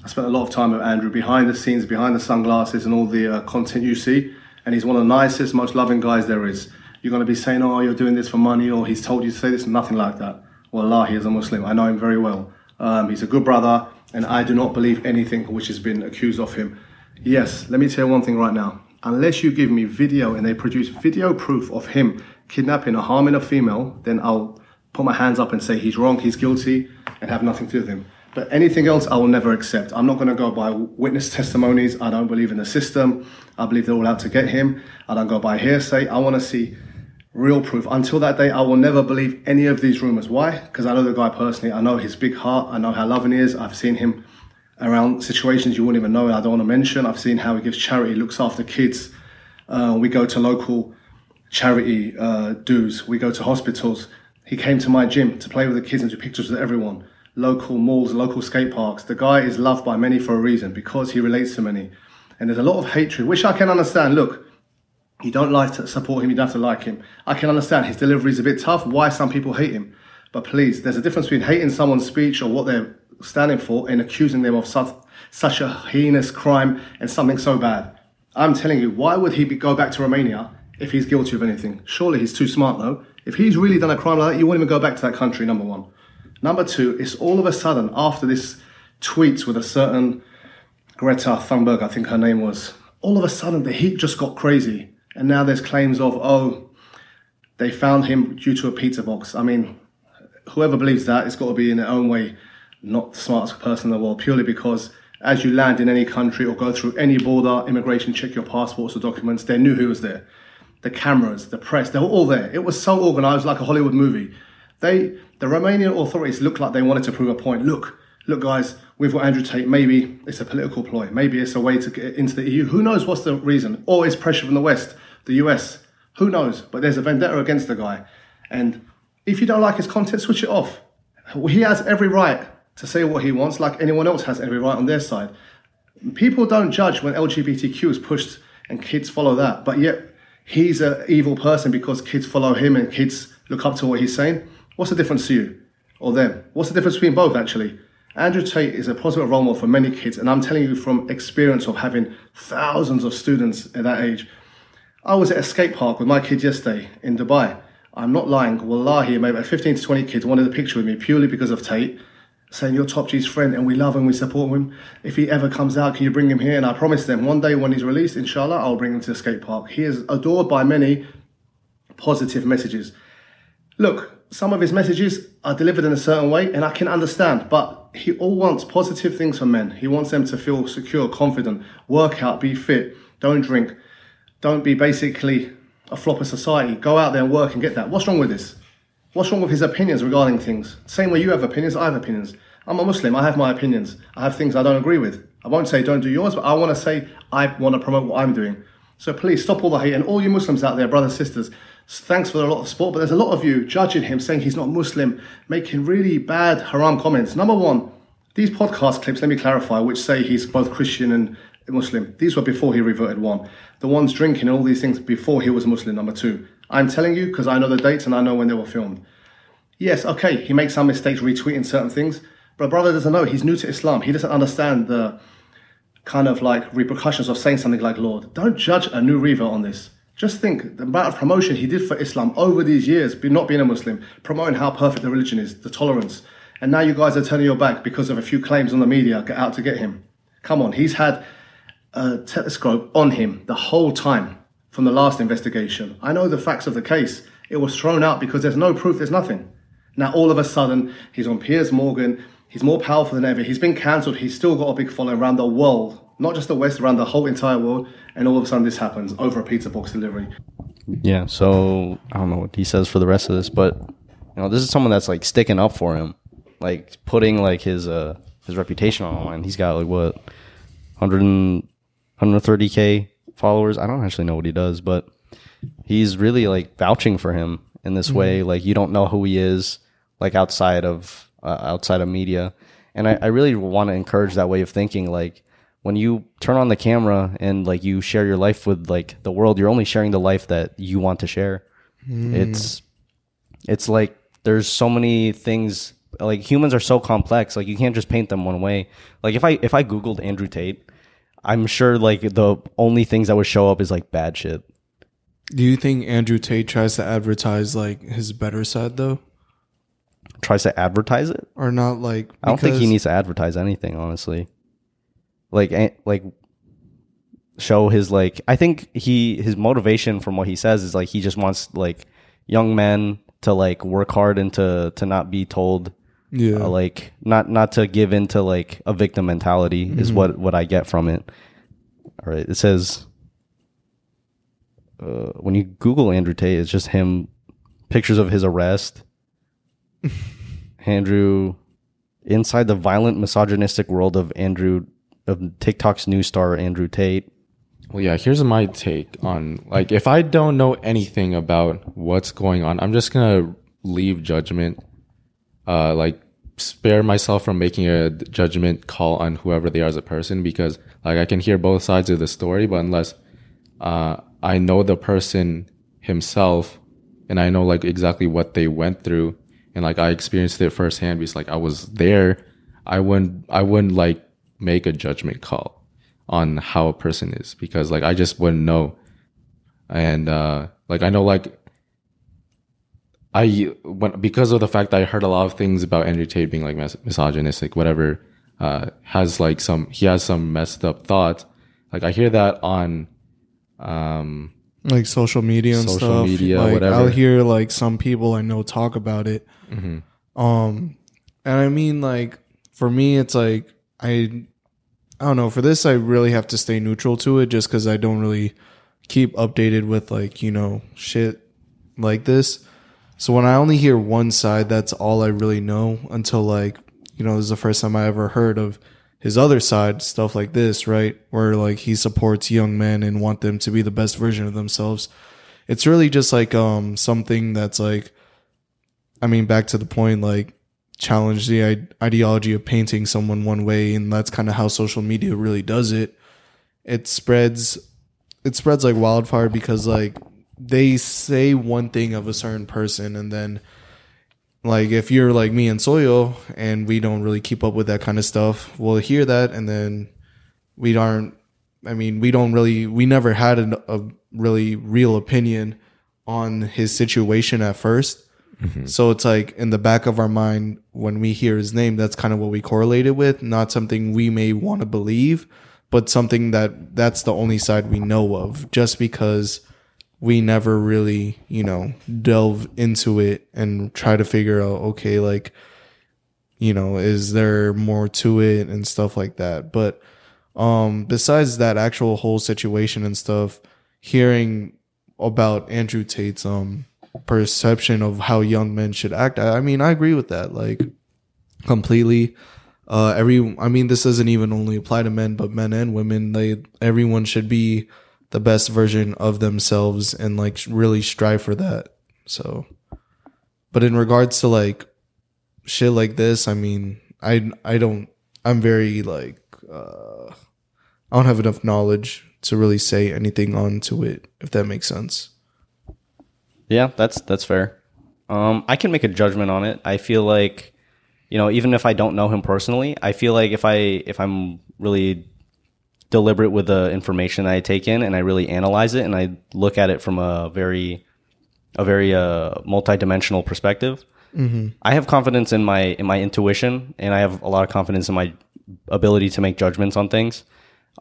I spent a lot of time with Andrew behind the scenes, behind the sunglasses, and all the uh, content you see. And he's one of the nicest, most loving guys there is. You're going to be saying, "Oh, you're doing this for money," or "He's told you to say this." Nothing like that. Wallah, he is a Muslim. I know him very well. Um, he's a good brother, and I do not believe anything which has been accused of him. Yes, let me tell you one thing right now. Unless you give me video and they produce video proof of him kidnapping or harming a female, then I'll put my hands up and say he's wrong, he's guilty, and have nothing to do with him. But anything else, I will never accept. I'm not going to go by witness testimonies. I don't believe in the system. I believe they're all out to get him. I don't go by hearsay. I want to see real proof. Until that day, I will never believe any of these rumors. Why? Because I know the guy personally. I know his big heart. I know how loving he is. I've seen him around situations you wouldn't even know. I don't want to mention. I've seen how he gives charity, looks after kids. Uh, we go to local charity uh, dues. We go to hospitals. He came to my gym to play with the kids and do pictures with everyone. Local malls, local skate parks. The guy is loved by many for a reason because he relates to many. And there's a lot of hatred, which I can understand. Look, you don't like to support him, you don't have to like him. I can understand his delivery is a bit tough, why some people hate him. But please, there's a difference between hating someone's speech or what they're standing for and accusing them of such, such a heinous crime and something so bad. I'm telling you, why would he be, go back to Romania if he's guilty of anything? Surely he's too smart, though. If he's really done a crime like that, you wouldn't even go back to that country, number one. Number two, it's all of a sudden, after this tweet with a certain Greta Thunberg, I think her name was, all of a sudden the heat just got crazy. And now there's claims of, oh, they found him due to a pizza box. I mean, whoever believes that, it's got to be in their own way not the smartest person in the world, purely because as you land in any country or go through any border, immigration, check your passports or documents, they knew who was there. The cameras, the press, they were all there. It was so organized like a Hollywood movie. They, the Romanian authorities looked like they wanted to prove a point. Look, look, guys, we've got Andrew Tate. Maybe it's a political ploy. Maybe it's a way to get into the EU. Who knows what's the reason? Or it's pressure from the West, the US. Who knows? But there's a vendetta against the guy. And if you don't like his content, switch it off. He has every right to say what he wants, like anyone else has every right on their side. People don't judge when LGBTQ is pushed and kids follow that, but yet he's an evil person because kids follow him and kids look up to what he's saying. What's the difference to you or them? What's the difference between both, actually? Andrew Tate is a positive role model for many kids, and I'm telling you from experience of having thousands of students at that age. I was at a skate park with my kids yesterday in Dubai. I'm not lying. Wallahi, maybe about 15 to 20 kids wanted a picture with me purely because of Tate, saying you're Top G's friend and we love him, we support him. If he ever comes out, can you bring him here? And I promised them one day when he's released, inshallah, I'll bring him to the skate park. He is adored by many positive messages. Look, some of his messages are delivered in a certain way, and I can understand, but he all wants positive things for men. He wants them to feel secure, confident, work out, be fit, don't drink, don't be basically a flop of society. Go out there and work and get that. What's wrong with this? What's wrong with his opinions regarding things? Same way you have opinions, I have opinions. I'm a Muslim, I have my opinions. I have things I don't agree with. I won't say don't do yours, but I want to say I want to promote what I'm doing. So please stop all the hate. And all you Muslims out there, brothers, sisters, thanks for a lot of support, but there's a lot of you judging him, saying he's not Muslim, making really bad haram comments. Number one, these podcast clips, let me clarify, which say he's both Christian and Muslim. These were before he reverted one. The ones drinking all these things before he was Muslim, number two. I'm telling you because I know the dates and I know when they were filmed. Yes, okay, he makes some mistakes retweeting certain things, but brother doesn't know. He's new to Islam. He doesn't understand the kind of like repercussions of saying something like Lord. Don't judge a new revert on this. Just think the amount of promotion he did for Islam over these years, not being a Muslim, promoting how perfect the religion is, the tolerance. And now you guys are turning your back because of a few claims on the media get out to get him. Come on, he's had a telescope on him the whole time from the last investigation. I know the facts of the case. It was thrown out because there's no proof, there's nothing. Now, all of a sudden, he's on Piers Morgan. He's more powerful than ever. He's been cancelled. He's still got a big following around the world, not just the West, around the whole entire world. And all of a sudden, this happens over a pizza box delivery. Yeah, so I don't know what he says for the rest of this, but you know, this is someone that's like sticking up for him, like putting like his uh his reputation on the line. He's got like what 100 and, 130k followers. I don't actually know what he does, but he's really like vouching for him in this way. Like you don't know who he is, like outside of uh, outside of media, and I, I really want to encourage that way of thinking. Like when you turn on the camera and like you share your life with like the world, you're only sharing the life that you want to share. Hmm. It's it's like there's so many things like humans are so complex like you can't just paint them one way. Like if i if i googled andrew tate i'm sure like the only things that would show up is like bad shit. Do you think Andrew Tate tries to advertise like his better side though, tries to advertise it? Or not? Like i don't think he needs to advertise anything honestly like like show his like i think he his motivation from what he says is like he just wants like young men to like work hard and to to not be told Yeah. uh, like not not to give into like a victim mentality is what what I get from it. All right, it says uh, when you Google Andrew Tate, it's just him pictures of his arrest. Andrew inside the violent misogynistic world of Andrew of TikTok's new star Andrew Tate. Well, yeah, here's my take on like if I don't know anything about what's going on, I'm just gonna leave judgment, uh, like spare myself from making a judgment call on whoever they are as a person because like I can hear both sides of the story, but unless uh, I know the person himself and I know like exactly what they went through and like I experienced it firsthand because like I was there, I wouldn't I wouldn't like make a judgment call on how a person is because like I just wouldn't know. And uh like I know like I when because of the fact that I heard a lot of things about Andrew Tate being like mis- misogynistic, whatever, uh, has like some he has some messed up thoughts. Like I hear that on, um, like social media and Social stuff. media, like, whatever. I'll hear like some people I know talk about it. Mhm. Um, and I mean, like for me, it's like I, I don't know. For this, I really have to stay neutral to it, just because I don't really keep updated with like you know shit like this. So when I only hear one side, that's all I really know until like you know this is the first time I ever heard of his other side stuff like this, right? Where like he supports young men and want them to be the best version of themselves. It's really just like um something that's like I mean back to the point like challenge the ideology of painting someone one way and that's kind of how social media really does it. It spreads it spreads like wildfire because like they say one thing of a certain person and then like if you're like me and Soyo and we don't really keep up with that kind of stuff, we'll hear that and then we aren't I mean, we don't really we never had an, a really real opinion on his situation at 1st So it's like in the back of our mind when we hear his name, that's kind of what we correlated with, not something we may want to believe, but something that that's the only side we know of just because we never really, you know, delve into it and try to figure out, okay, like, you know, is there more to it and stuff like that. But um besides that actual whole situation and stuff, hearing about Andrew Tate's um perception of how young men should act, I, I mean, I agree with that. Like completely. Uh every I mean this doesn't even only apply to men, but men and women, they everyone should be the best version of themselves and like really strive for that. So, but in regards to like shit like this, I mean, I I don't I'm very like uh I don't have enough knowledge to really say anything onto it if that makes sense. Yeah, that's that's fair. Um, I can make a judgment on it. I feel like, you know, even if I don't know him personally, I feel like if I if I'm really deliberate with the information I take in and I really analyze it and I look at it from a very a very uh, multi-dimensional perspective, Mhm. I have confidence in my in my intuition and I have a lot of confidence in my ability to make judgments on things.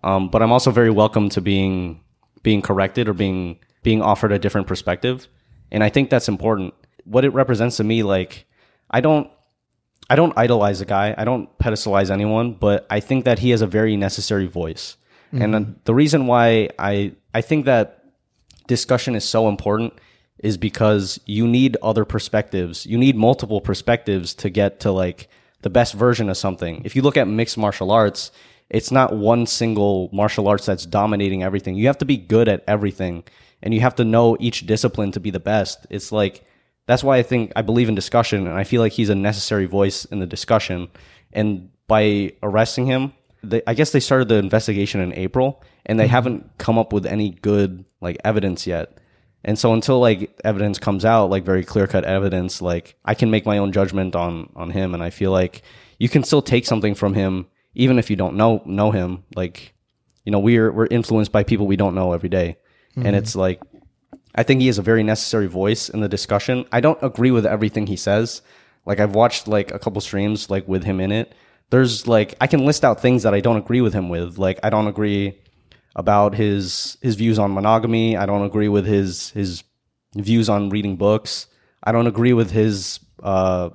Um, but I'm also very welcome to being being corrected or being being offered a different perspective, and I think that's important. What it represents to me, like I don't I don't idolize a guy, I don't pedestalize anyone, but I think that he has a very necessary voice, and uh, the reason why I I think that discussion is so important is because you need other perspectives. You need multiple perspectives to get to like the best version of something. If you look at mixed martial arts, it's not one single martial arts that's dominating everything. You have to be good at everything and you have to know each discipline to be the best. It's like that's why I think I believe in discussion and I feel like he's a necessary voice in the discussion. And by arresting him, they, I guess they started the investigation in April and they mm-hmm. haven't come up with any good like evidence yet. And so until like evidence comes out, like very clear cut evidence, like I can make my own judgment on on him, and I feel like you can still take something from him even if you don't know know him. Like you know, we're we're influenced by people we don't know every day. And it's like I think he is a very necessary voice in the discussion. I don't agree with everything he says. Like I've watched like a couple streams like with him in it. There's like I can list out things that I don't agree with him with. Like I don't agree about his his views on monogamy. I don't agree with his his views on reading books. I don't agree with his uh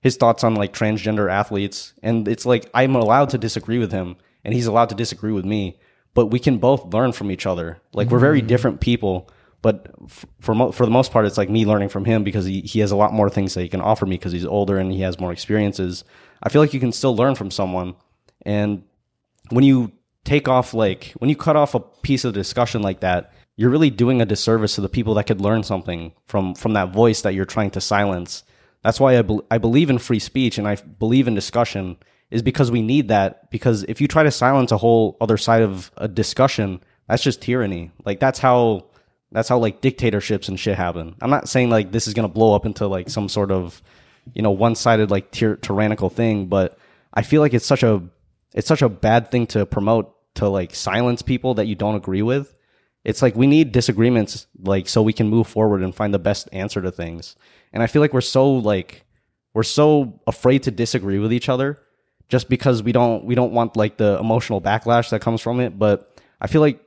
his thoughts on like transgender athletes. And it's like I'm allowed to disagree with him and he's allowed to disagree with me, but we can both learn from each other. Like we're very mm-hmm. different people, but f- for mo- for the most part it's like me learning from him because he, he has a lot more things that he can offer me because he's older and he has more experiences. I feel like you can still learn from someone and when you take off like when you cut off a piece of discussion like that, you're really doing a disservice to the people that could learn something from from that voice that you're trying to silence. That's why I, bel I believe in free speech and I believe in discussion is because we need that because if you try to silence a whole other side of a discussion, that's just tyranny. Like that's how that's how like dictatorships and shit happen. I'm not saying like this is to blow up into like some sort of you know one-sided like tyr- tyrannical thing, but I feel like it's such a it's such a bad thing to promote to like silence people that you don't agree with. It's like we need disagreements like so we can move forward and find the best answer to things. And I feel like we're so like we're so afraid to disagree with each other just because we don't we don't want like the emotional backlash that comes from it, but I feel like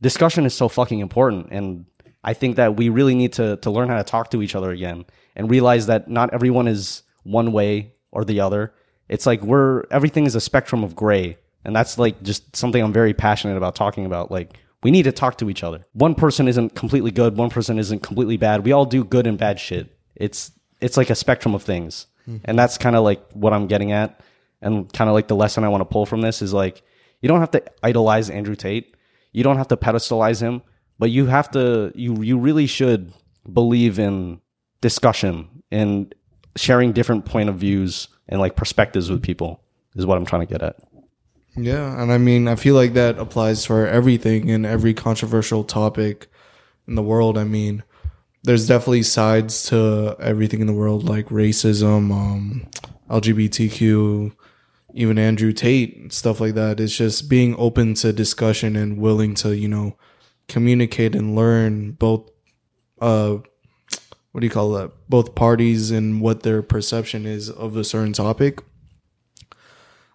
discussion is so fucking important and I think that we really need to to learn how to talk to each other again and realize that not everyone is one way or the other. It's like we're everything is a spectrum of gray and that's like just something I'm very passionate about talking about like we need to talk to each other. One person isn't completely good, one person isn't completely bad. We all do good and bad shit. It's it's like a spectrum of things. Hmm. And that's kind of like what I'm getting at and kind of like the lesson I want to pull from this is like you don't have to idolize Andrew Tate. You don't have to pedestalize him, but you have to you you really should believe in discussion and sharing different point of views and like perspectives with people is what I'm trying to get at. Yeah, and I mean, I feel like that applies for everything and every controversial topic in the world. I mean, there's definitely sides to everything in the world, like racism, um, LGBTQ, even Andrew Tate, and stuff like that. It's just being open to discussion and willing to, you know, communicate and learn both, uh, what do you call that? Both parties and what their perception is of a certain topic.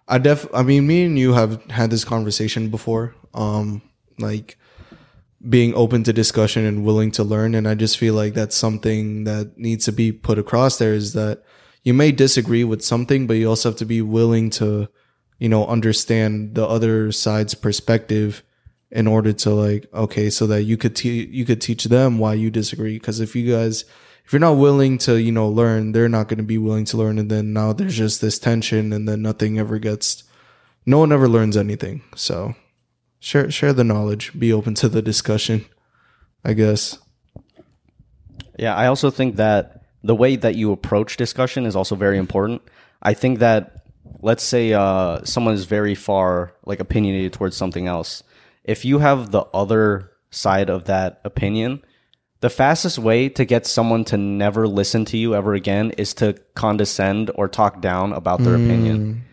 I def I mean me and you have had this conversation before. Um like being open to discussion and willing to learn and I just feel like that's something that needs to be put across there is that you may disagree with something but you also have to be willing to you know understand the other side's perspective in order to like okay so that you could te- you could teach them why you disagree. Because if you guys if you're not willing to you know learn they're not going to be willing to learn and then now there's just this tension and then nothing ever gets no one ever learns anything. So share share the knowledge. Be open to the discussion i guess. Yeah, I also think that the way that you approach discussion is also very important. I think that let's say uh, someone is very far like opinionated towards something else. If you have the other side of that opinion, the fastest way to get someone to never listen to you ever again is to condescend or talk down about their opinion.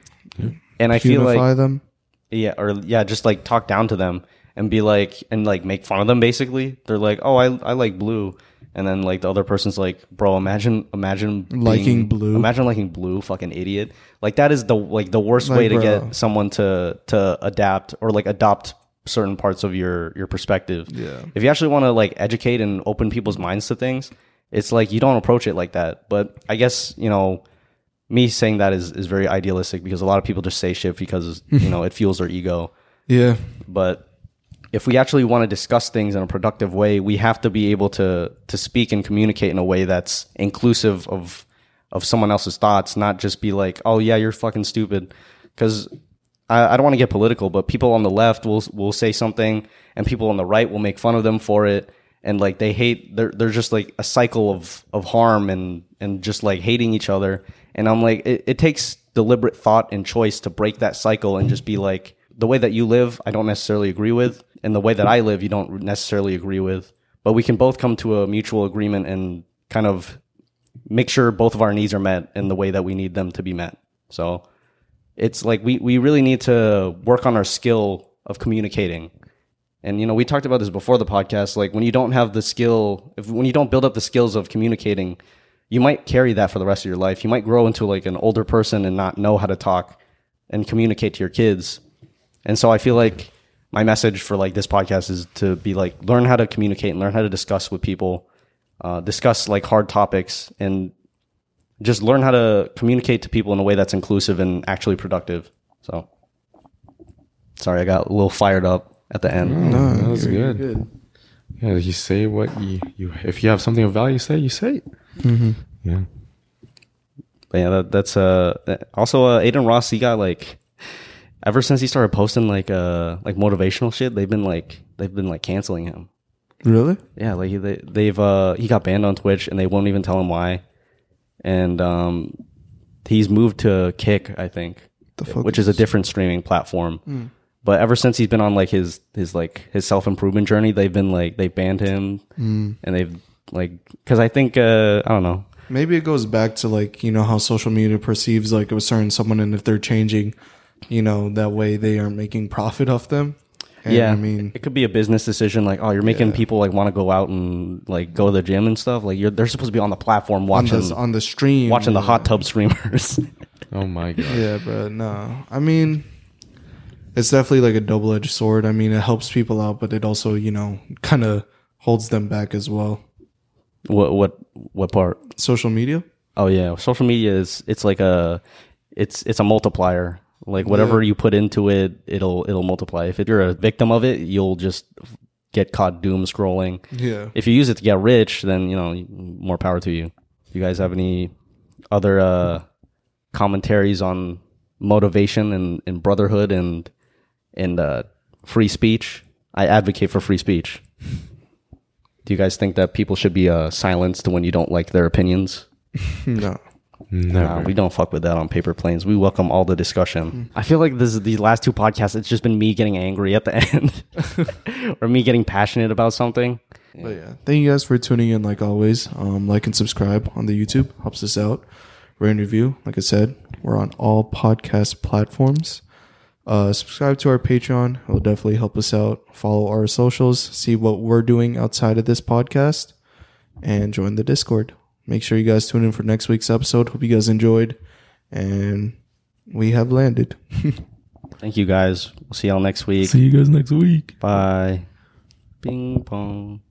And I feel like them yeah, or yeah, just like talk down to them and be like and like make fun of them basically. They're like, "Oh, I I like blue." And then like the other person's like, "Bro, imagine imagine Liking blue. Imagine liking blue, fucking idiot." Like that is the like the worst way to bro. get someone to to adapt or like adopt certain parts of your your perspective. Yeah. If you actually want to like educate and open people's minds to things, it's like you don't approach it like that. But I guess, you know, me saying that is, is very idealistic because a lot of people just say shit because you know it fuels their ego. yeah But if we actually want to discuss things in a productive way, we have to be able to to speak and communicate in a way that's inclusive of of someone else's thoughts, not just be like, "Oh yeah, you're fucking stupid." Because I, I don't want to get political, but people on the left will will say something, and people on the right will make fun of them for it, and like they hate. They're they're just like a cycle of of harm and and just like hating each other. And I'm like, it, it takes deliberate thought and choice to break that cycle and just be like, the way that you live, I don't necessarily agree with, and the way that I live, you don't necessarily agree with. But we can both come to a mutual agreement and kind of make sure both of our needs are met in the way that we need them to be met. So it's like we, we really need to work on our skill of communicating. And you know, we talked about this before the podcast. Like when you don't have the skill, if when you don't build up the skills of communicating, you might carry that for the rest of your life. You might grow into like an older person and not know how to talk and communicate to your kids. And so I feel like my message for like this podcast is to be like learn how to communicate and learn how to discuss with people, uh, discuss like hard topics and just learn how to communicate to people in a way that's inclusive and actually productive. So sorry, I got a little fired up at the end. No, that was good. Yeah, you say what you, you if you have something of value, say you say it. Yeah. But yeah, that, that's uh also uh, Adin Ross. He got like ever since he started posting like uh like motivational shit, they've been like they've been like canceling him. Really? Yeah, like they they've uh he got banned on Twitch and they won't even tell him why. And um he's moved to Kick, I think. The fuck which is a different streaming platform. Mm. But ever since he's been on like his his like his self improvement journey, they've been like they banned him Mm. and they've like because I think uh I don't know. Maybe it goes back to like you know how social media perceives like a certain someone, and if they're changing, you know that way they are making profit off them. And, yeah, I mean, it could be a business decision. Like, oh, you're making Yeah. people like want to go out and like go to the gym and stuff. Like, you're they're supposed to be on the platform on watching the on the stream, watching the hot tub streamers. Oh my god. Yeah, but no, I mean, it's definitely like a double edged sword. I mean, it helps people out, but it also you know kind of holds them back as well. what what what part? Social media. Oh yeah, social media is it's like a it's it's a multiplier. Like whatever Yeah. you put into it, it'll it'll multiply. If you're a victim of it, you'll just get caught doom scrolling. Yeah. If you use it to get rich, then you know more power to you. Do you guys have any other uh, commentaries on motivation and, and brotherhood and and uh, free speech? I advocate for free speech. Do you guys think that people should be uh, silenced when you don't like their opinions? No. Never. Nah, we don't fuck with that on paper planes. We welcome all the discussion. I feel like this is these last two podcasts. It's just been me getting angry at the end, or me getting passionate about something. But yeah, thank you guys for tuning in. Like always, um, like and subscribe on the YouTube helps us out. Rate and review. Like I said, we're on all podcast platforms. Uh, subscribe to our Patreon. It'll definitely help us out. Follow our socials. See what we're doing outside of this podcast, and join the Discord. Make sure you guys tune in for next week's episode. Hope you guys enjoyed, and we have landed. Thank you guys. We'll see y'all next week. See you guys next week. Bye. Bing bong.